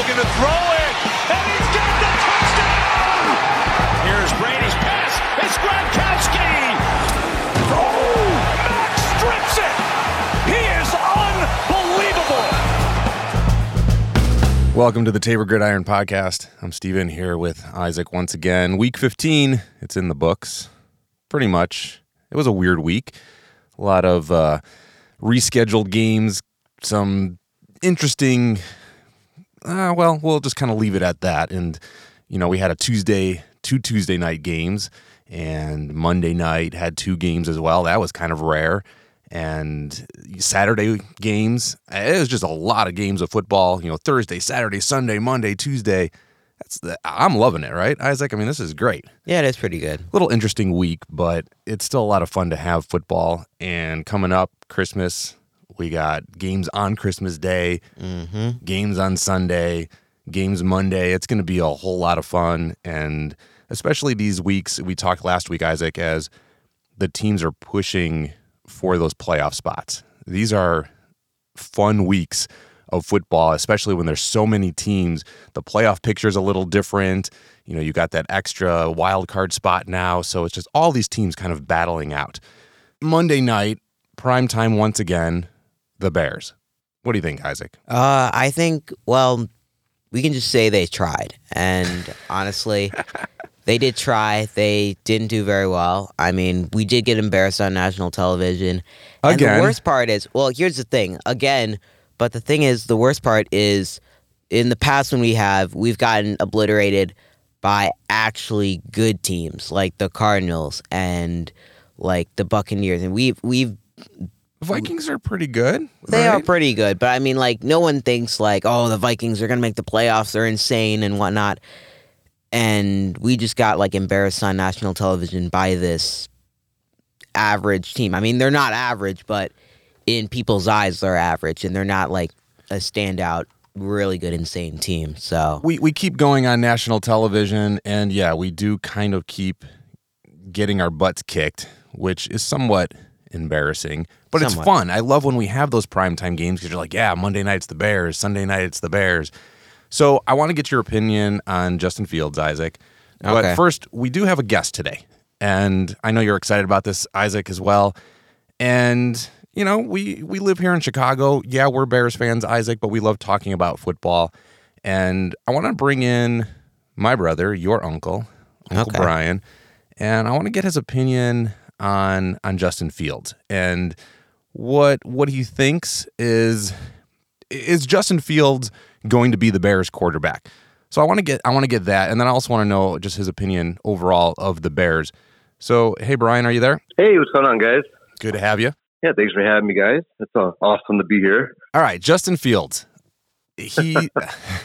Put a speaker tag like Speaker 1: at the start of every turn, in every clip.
Speaker 1: looking to throw it, and he's got the touchdown! Here's Brady's pass. It's Gronkowski! Oh, Mack strips it! He is unbelievable!
Speaker 2: Welcome to the Tabor Gridiron Podcast. I'm Steven here with Isaac once again. Week 15, it's in the books. Pretty much. It was a weird week. A lot of uh, rescheduled games, some interesting. Uh, well, we'll just kind of leave it at that. And, you know, we had a Tuesday, two Tuesday night games, and Monday night had two games as well. That was kind of rare. And Saturday games, it was just a lot of games of football. You know, Thursday, Saturday, Sunday, Monday, Tuesday. That's the, I'm loving it, right, Isaac? I mean, this is great
Speaker 3: Yeah, it is pretty good.
Speaker 2: little interesting week, but it's still a lot of fun to have football. And coming up, Christmas, we got games on Christmas Day,
Speaker 3: Mm-hmm.
Speaker 2: games on Sunday, games Monday. It's going to be a whole lot of fun. And especially these weeks, we talked last week, Isaac, as the teams are pushing for those playoff spots. These are fun weeks of football, especially when there's so many teams. The playoff picture is a little different. You know, you got that extra wild card spot now. So it's just all these teams kind of battling out. Monday night, prime time once again, the Bears. What do you think, Isaac?
Speaker 3: Uh, I think, well, we can just say they tried. And honestly, they did try. They didn't do very well. I mean, we did get embarrassed on national television. And
Speaker 2: Again.
Speaker 3: the worst part is, well, here's the thing. Again, but the thing is, the worst part is in the past when we have, we've gotten obliterated by actually good teams like the Cardinals and like the Buccaneers. And we've, we've,
Speaker 2: Vikings are pretty good.
Speaker 3: They are pretty good, but I mean, like, no one thinks like, oh, the Vikings are gonna make the playoffs. They're insane and whatnot. And we just got like embarrassed on national television by this average team. I mean, they're not average, but in people's eyes, they're average, and they're not like a standout, really good, insane team. So
Speaker 2: we we keep going on national television, and yeah, we do kind of keep getting our butts kicked, which is somewhat embarrassing, but it's fun. I love when we have those primetime games because you're like, yeah, Monday night it's the Bears, Sunday night it's the Bears. So I want to get your opinion on Justin Fields, Isaac. But first, we do have a guest today, and I know you're excited about this, Isaac, as well. And you know, we we live here in Chicago. Yeah, we're Bears fans, Isaac, but we love talking about football. And I want to bring in my brother, your uncle, Uncle
Speaker 3: Okay.
Speaker 2: Brian, and I want to get his opinion on on Justin Fields and what what he thinks is is Justin Fields going to be the Bears quarterback. So I want to get I want to get that, and then I also want to know just his opinion overall of the Bears. So hey, Brian, are you there?
Speaker 4: Hey, what's going on, guys?
Speaker 2: Good to have you.
Speaker 4: Yeah, thanks for having me, guys. It's uh, awesome to be here.
Speaker 2: All right, Justin Fields. He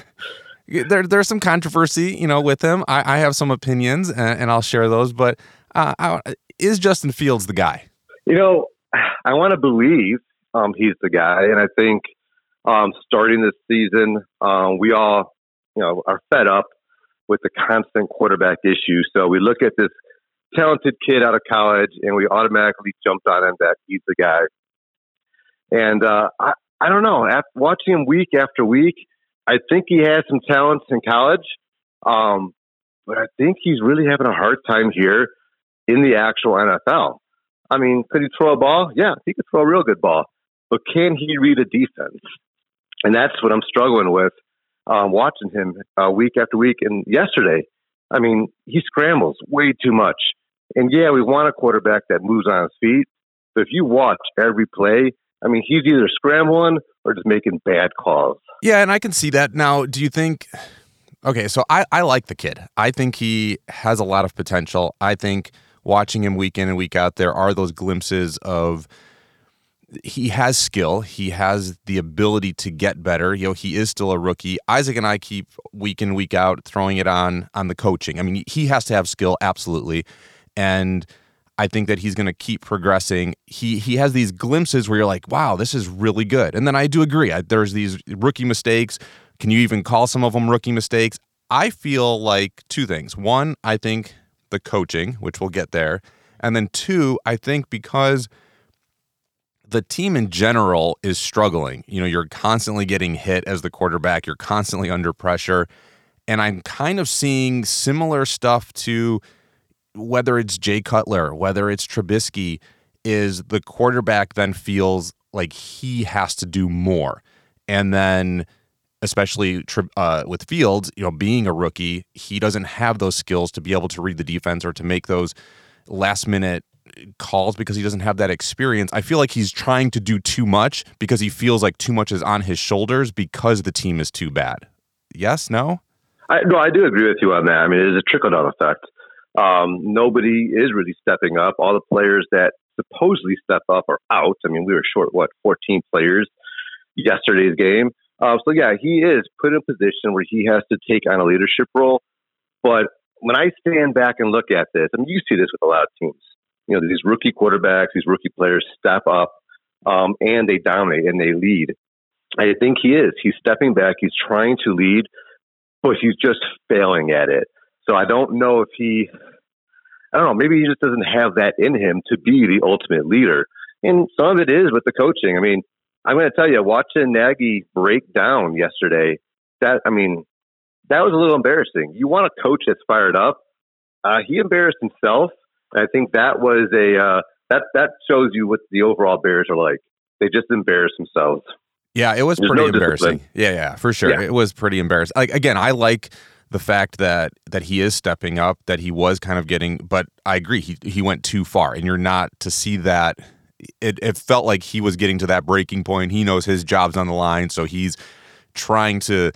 Speaker 2: there there's some controversy, you know, with him. I, I have some opinions, and, and I'll share those. But uh, is Justin Fields the guy?
Speaker 4: You know, I want to believe um, he's the guy, and I think um, starting this season, um, we all, you know, are fed up with the constant quarterback issue. So we look at this talented kid out of college, and we automatically jumped on him that he's the guy. And uh, I, I don't know. After watching him week after week, I think he has some talents in college, um, but I think he's really having a hard time here in the actual NFL. I mean, could he throw a ball? Yeah, he could throw a real good ball, but can he read a defense? And that's what I'm struggling with. Um, watching him uh, week after week, and yesterday, I mean, he scrambles way too much. And yeah, we want a quarterback that moves on his feet, but if you watch every play, I mean, he's either scrambling or just making bad calls.
Speaker 2: Yeah, and I can see that. Now, do you think? Okay, so I, I like the kid. I think he has a lot of potential. I think watching him week in and week out, there are those glimpses of he has skill. He has the ability to get better. You know, he is still a rookie. Isaac and I keep week in week out throwing it on on the coaching. I mean, he has to have skill, absolutely, and I think that he's going to keep progressing. He he has these glimpses where you're like, wow, this is really good. And then I do agree. I, there's these rookie mistakes. Can you even call some of them rookie mistakes? I feel like two things. One, I think the coaching, which we'll get there, and then two, I think because the team in general is struggling. You know, you're constantly getting hit as the quarterback, you're constantly under pressure. And I'm kind of seeing similar stuff to whether it's Jay Cutler, whether it's Trubisky, is the quarterback then feels like he has to do more. And then, especially uh, with Fields, you know, being a rookie, he doesn't have those skills to be able to read the defense or to make those last minute calls because he doesn't have that experience. I feel like he's trying to do too much because he feels like too much is on his shoulders because the team is too bad. Yes, no?
Speaker 4: I, no, I do agree with you on that. I mean, it is a trickle down effect. Um, nobody is really stepping up. All the players that supposedly step up are out. I mean, we were short, what, 14 players yesterday's game. Uh, so, yeah, he is put in a position where he has to take on a leadership role. But when I stand back and look at this, I mean, you see this with a lot of teams. You know, these rookie quarterbacks, these rookie players step up um, and they dominate and they lead. I think he is. He's stepping back. He's trying to lead, but he's just failing at it. So I don't know if he, I don't know, maybe he just doesn't have that in him to be the ultimate leader. And some of it is with the coaching. I mean, I'm going to tell you, watching Nagy break down yesterday, that, I mean, that was a little embarrassing. You want a coach that's fired up. Uh, he embarrassed himself. I think that was a, uh, that, that shows you what the overall Bears are like. They just embarrass themselves.
Speaker 2: Yeah, it was There's pretty no embarrassing. Discipline. Yeah, yeah, for sure. Yeah. It was pretty embarrassing. Like again, I like the fact that that he is stepping up, that he was kind of getting, but I agree, he he went too far, and you're not to see that. It it felt like he was getting to that breaking point. He knows his job's on the line, so he's trying to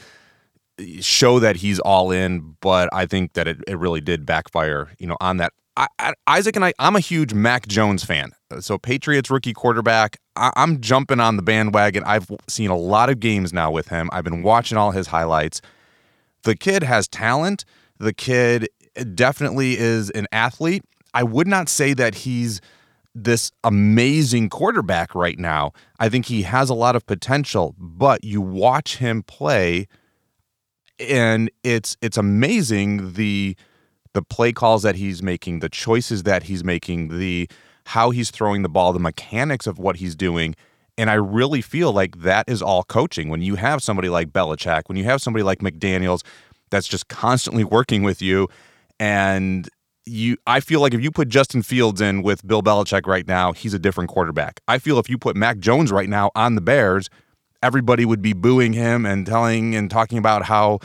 Speaker 2: show that he's all in. But I think that it, it really did backfire, you know, on that. I, I, Isaac and I, I'm a huge Mac Jones fan. So Patriots rookie quarterback. I, I'm jumping on the bandwagon. I've seen a lot of games now with him. I've been watching all his highlights the kid has talent. The kid definitely is an athlete. I would not say that he's this amazing quarterback right now. I think he has a lot of potential, but you watch him play and it's it's amazing the the play calls that he's making, the choices that he's making, the how he's throwing the ball, the mechanics of what he's doing. And I really feel like that is all coaching. When you have somebody like Belichick, when you have somebody like McDaniels that's just constantly working with you, and you, I feel like if you put Justin Fields in with Bill Belichick right now, he's a different quarterback. I feel if you put Mac Jones right now on the Bears, everybody would be booing him and telling and talking about how,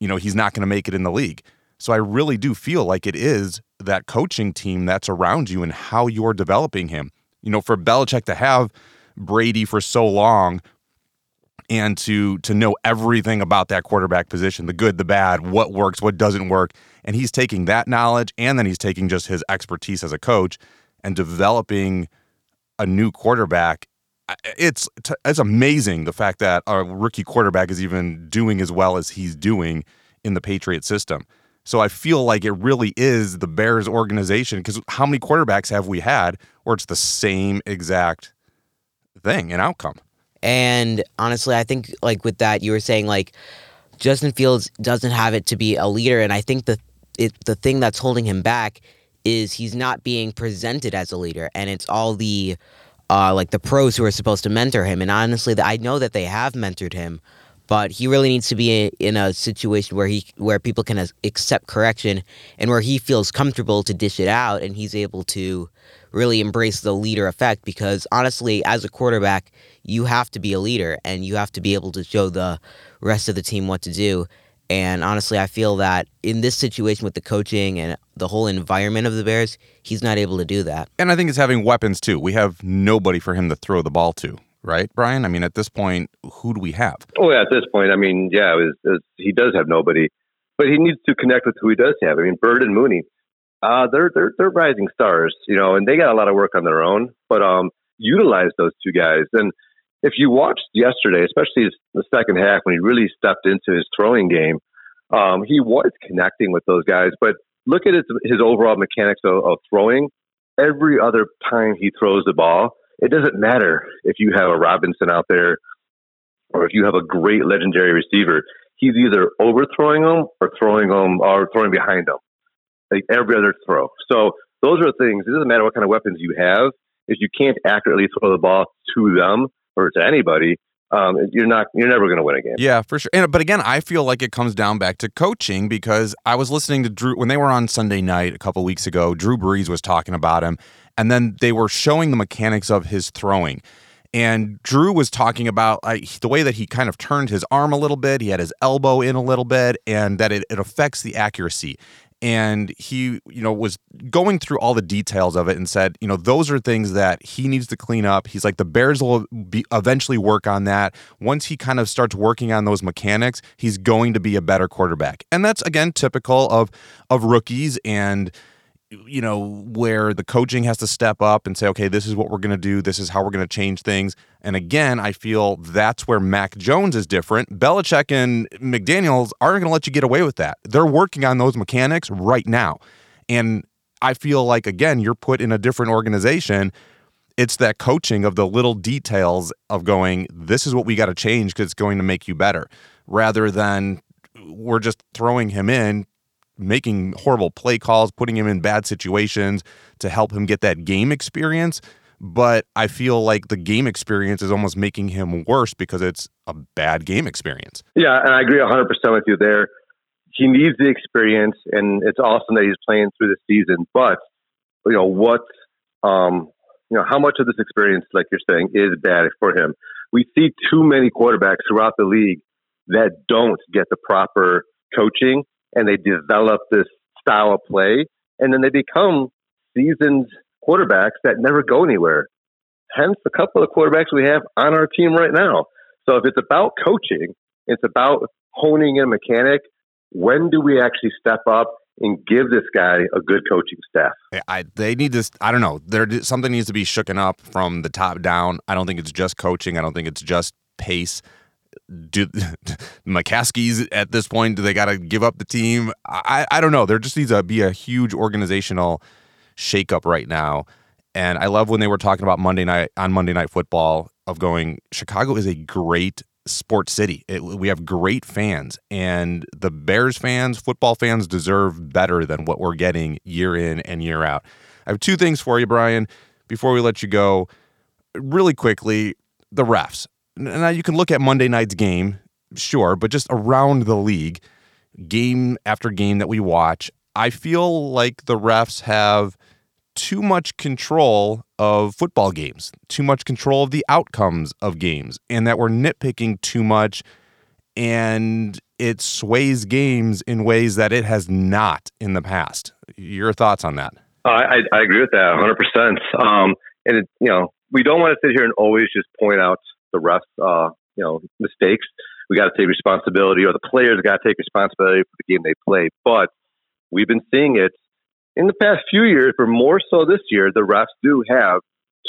Speaker 2: you know, he's not going to make it in the league. So I really do feel like it is that coaching team that's around you and how you're developing him. You know, for Belichick to have Brady for so long and to to know everything about that quarterback position, the good, the bad, what works, what doesn't work. And he's taking that knowledge and then he's taking just his expertise as a coach and developing a new quarterback. It's it's amazing the fact that a rookie quarterback is even doing as well as he's doing in the Patriot system. So I feel like it really is the Bears organization because how many quarterbacks have we had where it's the same exact thing and outcome.
Speaker 3: And honestly, I think like with that, you were saying like Justin Fields doesn't have it to be a leader, and I think the it, the thing that's holding him back is he's not being presented as a leader, and it's all the uh, like the pros who are supposed to mentor him. And honestly, I know that they have mentored him, but he really needs to be in a situation where he where people can accept correction and where he feels comfortable to dish it out, and he's able to really embrace the leader effect because honestly, as a quarterback, you have to be a leader and you have to be able to show the rest of the team what to do. And honestly, I feel that in this situation with the coaching and the whole environment of the Bears, he's not able to do that.
Speaker 2: And I think it's having weapons too. We have nobody for him to throw the ball to, right, Brian? I mean, at this point, who do we have?
Speaker 4: Oh, yeah, at this point, I mean, yeah, it was, it was, he does have nobody, but he needs to connect with who he does have. I mean, Byrd and Mooney, uh, they're they're they're rising stars, you know, and they got a lot of work on their own. But um, utilize those two guys. And if you watched yesterday, especially the second half when he really stepped into his throwing game, um, he was connecting with those guys. But look at his his overall mechanics of, of throwing. Every other time he throws the ball, it doesn't matter if you have a Robinson out there or if you have a great legendary receiver. He's either overthrowing them or throwing them or throwing behind them like every other throw. So those are things. It doesn't matter what kind of weapons you have. if you can't accurately throw the ball to them or to anybody, um, you're not you're never going to win a game.
Speaker 2: Yeah, for sure. And, but again, I feel like it comes down back to coaching because I was listening to Drew when they were on Sunday night a couple weeks ago. Drew Brees was talking about him, and then they were showing the mechanics of his throwing. And Drew was talking about uh, the way that he kind of turned his arm a little bit. He had his elbow in a little bit, and that it, it affects the accuracy and he you know was going through all the details of it and said you know those are things that he needs to clean up. He's like the bears will be eventually work on that. Once he kind of starts working on those mechanics he's going to be a better quarterback. And that's again typical of of rookies and you know, where the coaching has to step up and say, okay, this is what we're going to do. This is how we're going to change things. And again, I feel that's where Mac Jones is different. Belichick and McDaniels aren't going to let you get away with that. They're working on those mechanics right now. And I feel like, again, you're put in a different organization. It's that coaching of the little details of going, this is what we got to change because it's going to make you better, rather than we're just throwing him in making horrible play calls, putting him in bad situations to help him get that game experience. But I feel like the game experience is almost making him worse because it's a bad game experience.
Speaker 4: Yeah, and I agree 100% with you there. He needs the experience, and it's awesome that he's playing through the season. But, you know, what, um, you know, how much of this experience, like you're saying, is bad for him? We see too many quarterbacks throughout the league that don't get the proper coaching and they develop this style of play, and then they become seasoned quarterbacks that never go anywhere. Hence, a couple of quarterbacks we have on our team right now. So, if it's about coaching, it's about honing in a mechanic. When do we actually step up and give this guy a good coaching staff.
Speaker 2: I, they need this. I don't know. There something needs to be shooken up from the top down. I don't think it's just coaching. I don't think it's just pace do McCaskey's at this point? Do they got to give up the team? I I don't know. There just needs to be a huge organizational shakeup right now. And I love when they were talking about Monday night on Monday Night Football of going. Chicago is a great sports city. It, we have great fans, and the Bears fans, football fans, deserve better than what we're getting year in and year out. I have two things for you, Brian. Before we let you go, really quickly, the refs. Now you can look at Monday night's game, sure, but just around the league, game after game that we watch, I feel like the refs have too much control of football games, too much control of the outcomes of games, and that we're nitpicking too much and it sways games in ways that it has not in the past. Your thoughts on that?
Speaker 4: I, I agree with that 100%. Um, and, it, you know, we don't want to sit here and always just point out the refs, uh, you know, mistakes. We got to take responsibility, or the players got to take responsibility for the game they play. But we've been seeing it in the past few years, but more so this year. The refs do have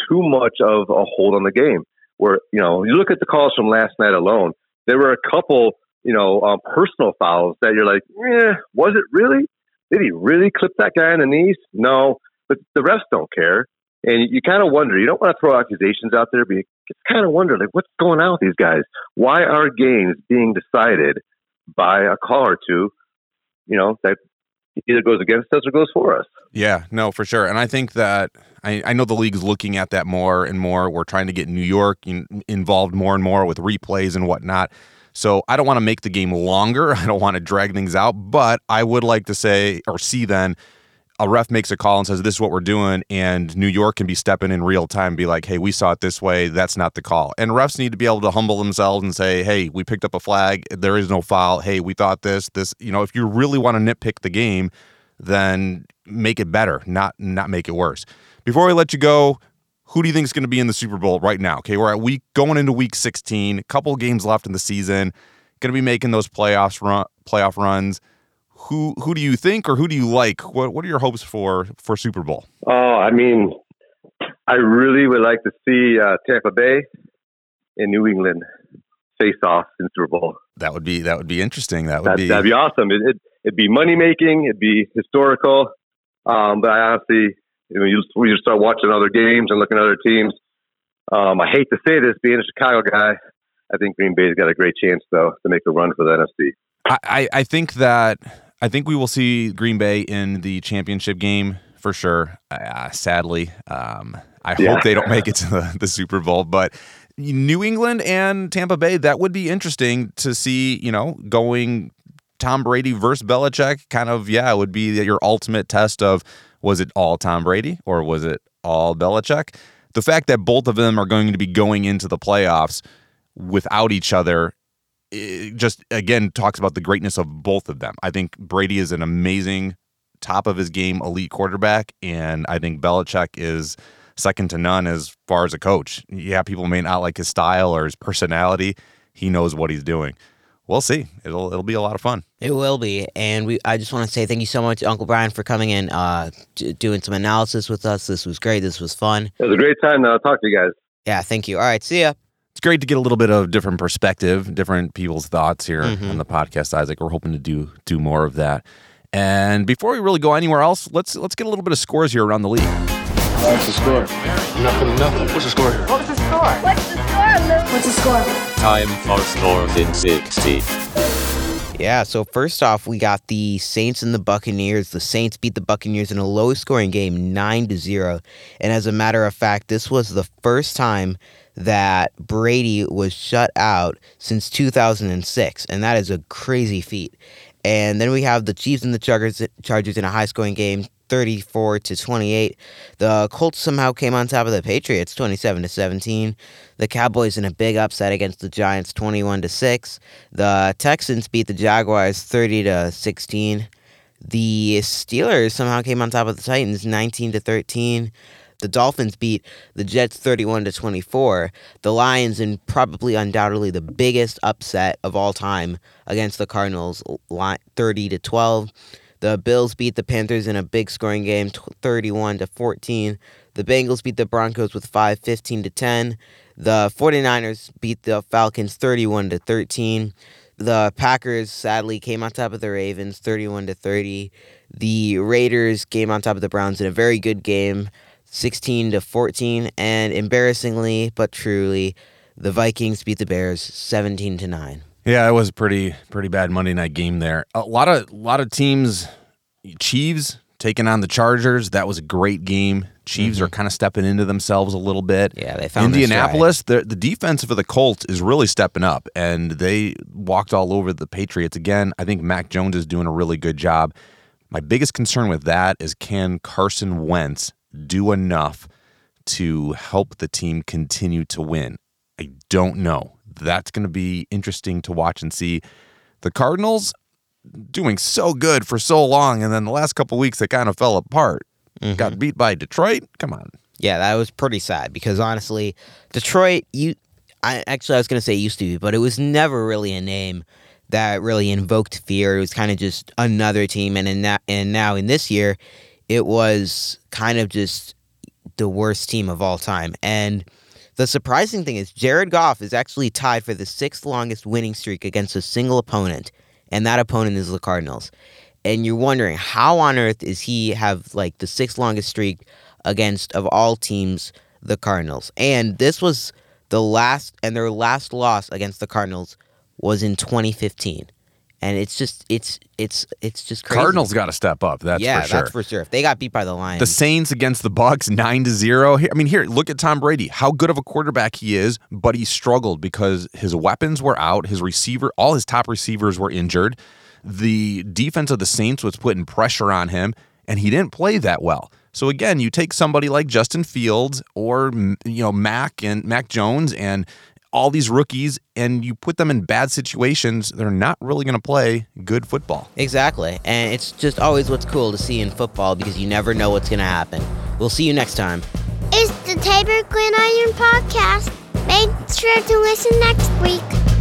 Speaker 4: too much of a hold on the game. Where you know, you look at the calls from last night alone. There were a couple, you know, um, personal fouls that you're like, yeah, was it really? Did he really clip that guy in the knees? No, but the refs don't care. And you kind of wonder, you don't want to throw accusations out there, you kind of wonder, like, what's going on with these guys? Why are games being decided by a call or two, you know, that either goes against us or goes for us?
Speaker 2: Yeah, no, for sure. And I think that I, I know the league's looking at that more and more. We're trying to get New York in, involved more and more with replays and whatnot. So I don't want to make the game longer. I don't want to drag things out, but I would like to say or see then a ref makes a call and says this is what we're doing and new york can be stepping in real time be like hey we saw it this way. That's not the call. And refs need to be able to humble themselves and say hey we picked up a flag. There is no foul. Hey we thought this this you know if you really want to nitpick the game then make it better not not make it worse. Before we let you go who do you think is going to be in the super bowl right now? Okay we're at week going into week 16 a couple games left in the season going to be making those playoffs run playoff runs who who do you think or who do you like? What what are your hopes for for Super Bowl?
Speaker 4: Oh, I mean, I really would like to see uh, Tampa Bay in New England face off in Super Bowl.
Speaker 2: That would be that would be interesting. That would
Speaker 4: that,
Speaker 2: be
Speaker 4: that'd be awesome. It, it would be money making. It'd be historical. Um, but I honestly, you know, you start watching other games and looking at other teams. Um, I hate to say this, being a Chicago guy, I think Green Bay's got a great chance though to make a run for the NFC.
Speaker 2: I, I think that I think we will see Green Bay in the championship game for sure. Uh, sadly, um, I
Speaker 4: Yeah.
Speaker 2: hope they don't make it to the, the Super Bowl, but New England and Tampa Bay, that would be interesting to see, you know, going Tom Brady versus Belichick. Kind of, yeah, it would be your ultimate test of was it all Tom Brady or was it all Belichick? The fact that both of them are going to be going into the playoffs without each other just again talks about the greatness of both of them. I think Brady is an amazing top of his game elite quarterback, and I think Belichick is second to none as far as a coach. Yeah, people may not like his style or his personality. He knows what he's doing. We'll see. It'll it'll be a lot of fun.
Speaker 3: It will be, and we. I just want to say thank you so much, Uncle Brian, for coming in, uh, d- doing some analysis with us. This was great. This was fun.
Speaker 4: It was a great time to talk to you guys.
Speaker 3: Yeah, thank you. All right, see ya.
Speaker 2: It's great to get a little bit of different perspective, different people's thoughts here
Speaker 3: Mhm.
Speaker 2: on the podcast, Isaac. We're hoping to do do more of that. And before we really go anywhere else, let's let's get a little bit of scores here around the league.
Speaker 5: What's the score? Nothing, nothing. What's the score?
Speaker 6: What's the score, Luke? What's the score?
Speaker 7: Time for scores in 60.
Speaker 3: Yeah, so first off, we got the Saints and the Buccaneers. The Saints beat the Buccaneers in a low scoring game, 9 to 0. And as a matter of fact, this was the first time that Brady was shut out since 2006, and that is a crazy feat. And then we have the Chiefs and the Chargers Chargers in a high scoring game, 34 to 28. The Colts somehow came on top of the Patriots, 27 to 17. The Cowboys in a big upset against the Giants, 21 to 6. The Texans beat the Jaguars 30 to 16. The Steelers somehow came on top of the Titans 19 to 13. The Dolphins beat the Jets 31 to 24. The Lions in probably undoubtedly the biggest upset of all time against the Cardinals li- 30 to 12. The Bills beat the Panthers in a big scoring game 31 to 14. The Bengals beat the Broncos with 5 15 to 10. The 49ers beat the Falcons 31 to 13. The Packers sadly came on top of the Ravens 31 to 30. The Raiders came on top of the Browns in a very good game 16 to 14 and embarrassingly but truly the Vikings beat the Bears 17 to 9.
Speaker 2: Yeah, it was a pretty pretty bad Monday night game there. A lot of lot of teams, Chiefs taking on the Chargers. That was a great game. Chiefs are mm-hmm. kind of stepping into themselves a little bit.
Speaker 3: Yeah, they found
Speaker 2: Indianapolis. The the defense for the Colts is really stepping up, and they walked all over the Patriots again. I think Mac Jones is doing a really good job. My biggest concern with that is can Carson Wentz do enough to help the team continue to win? I don't know. That's going to be interesting to watch and see. The Cardinals doing so good for so long, and then the last couple weeks they kind of fell apart. Mm-hmm. Got beat by Detroit. Come on.
Speaker 3: Yeah, that was pretty sad because honestly, Detroit, you, I actually I was gonna say used to be, but it was never really a name that really invoked fear. It was kind of just another team, and in that, and now in this year, it was kind of just the worst team of all time. And the surprising thing is, Jared Goff is actually tied for the sixth longest winning streak against a single opponent, and that opponent is the Cardinals. And you're wondering how on earth is he have like the sixth longest streak against of all teams the Cardinals. And this was the last and their last loss against the Cardinals was in 2015. And it's just it's it's it's just crazy.
Speaker 2: Cardinals got to step up. That's
Speaker 3: yeah,
Speaker 2: for sure.
Speaker 3: that's for sure. If they got beat by the Lions,
Speaker 2: the Saints against the Bucks, nine to zero. Here- I mean, here, look at Tom Brady. How good of a quarterback he is, but he struggled because his weapons were out. His receiver, all his top receivers were injured. The defense of the Saints was putting pressure on him, and he didn't play that well. So again, you take somebody like Justin Fields or you know Mac and Mac Jones and all these rookies, and you put them in bad situations. They're not really going to play good football.
Speaker 3: exactly. And it's just always what's cool to see in football because you never know what's gonna happen. We'll see you next time.
Speaker 6: It's the Tabor Gridiron Podcast. Make sure to listen next week.